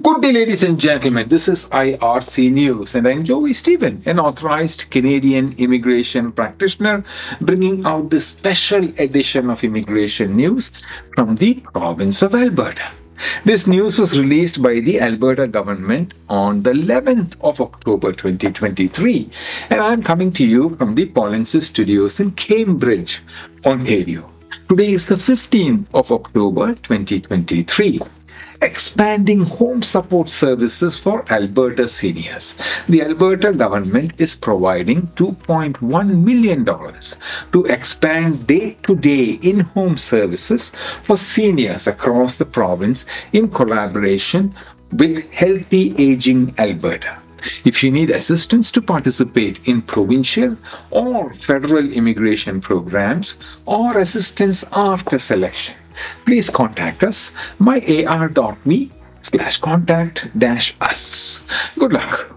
Good day, ladies and gentlemen. This is IRC News, and I'm Joy Stephen, an authorized Canadian immigration practitioner, bringing out this special edition of immigration news from the province of Alberta. This news was released by the Alberta government on the 11th of October 2023, and I'm coming to you from the Polinsys Studios in Cambridge, Ontario. Today is the 15th of October 2023 expanding home support services for Alberta seniors. The Alberta government is providing $2.1 million to expand day to day in home services for seniors across the province in collaboration with Healthy Aging Alberta. If you need assistance to participate in provincial or federal immigration programs or assistance after selection, please contact us myar.me slash contact dash us. Good luck.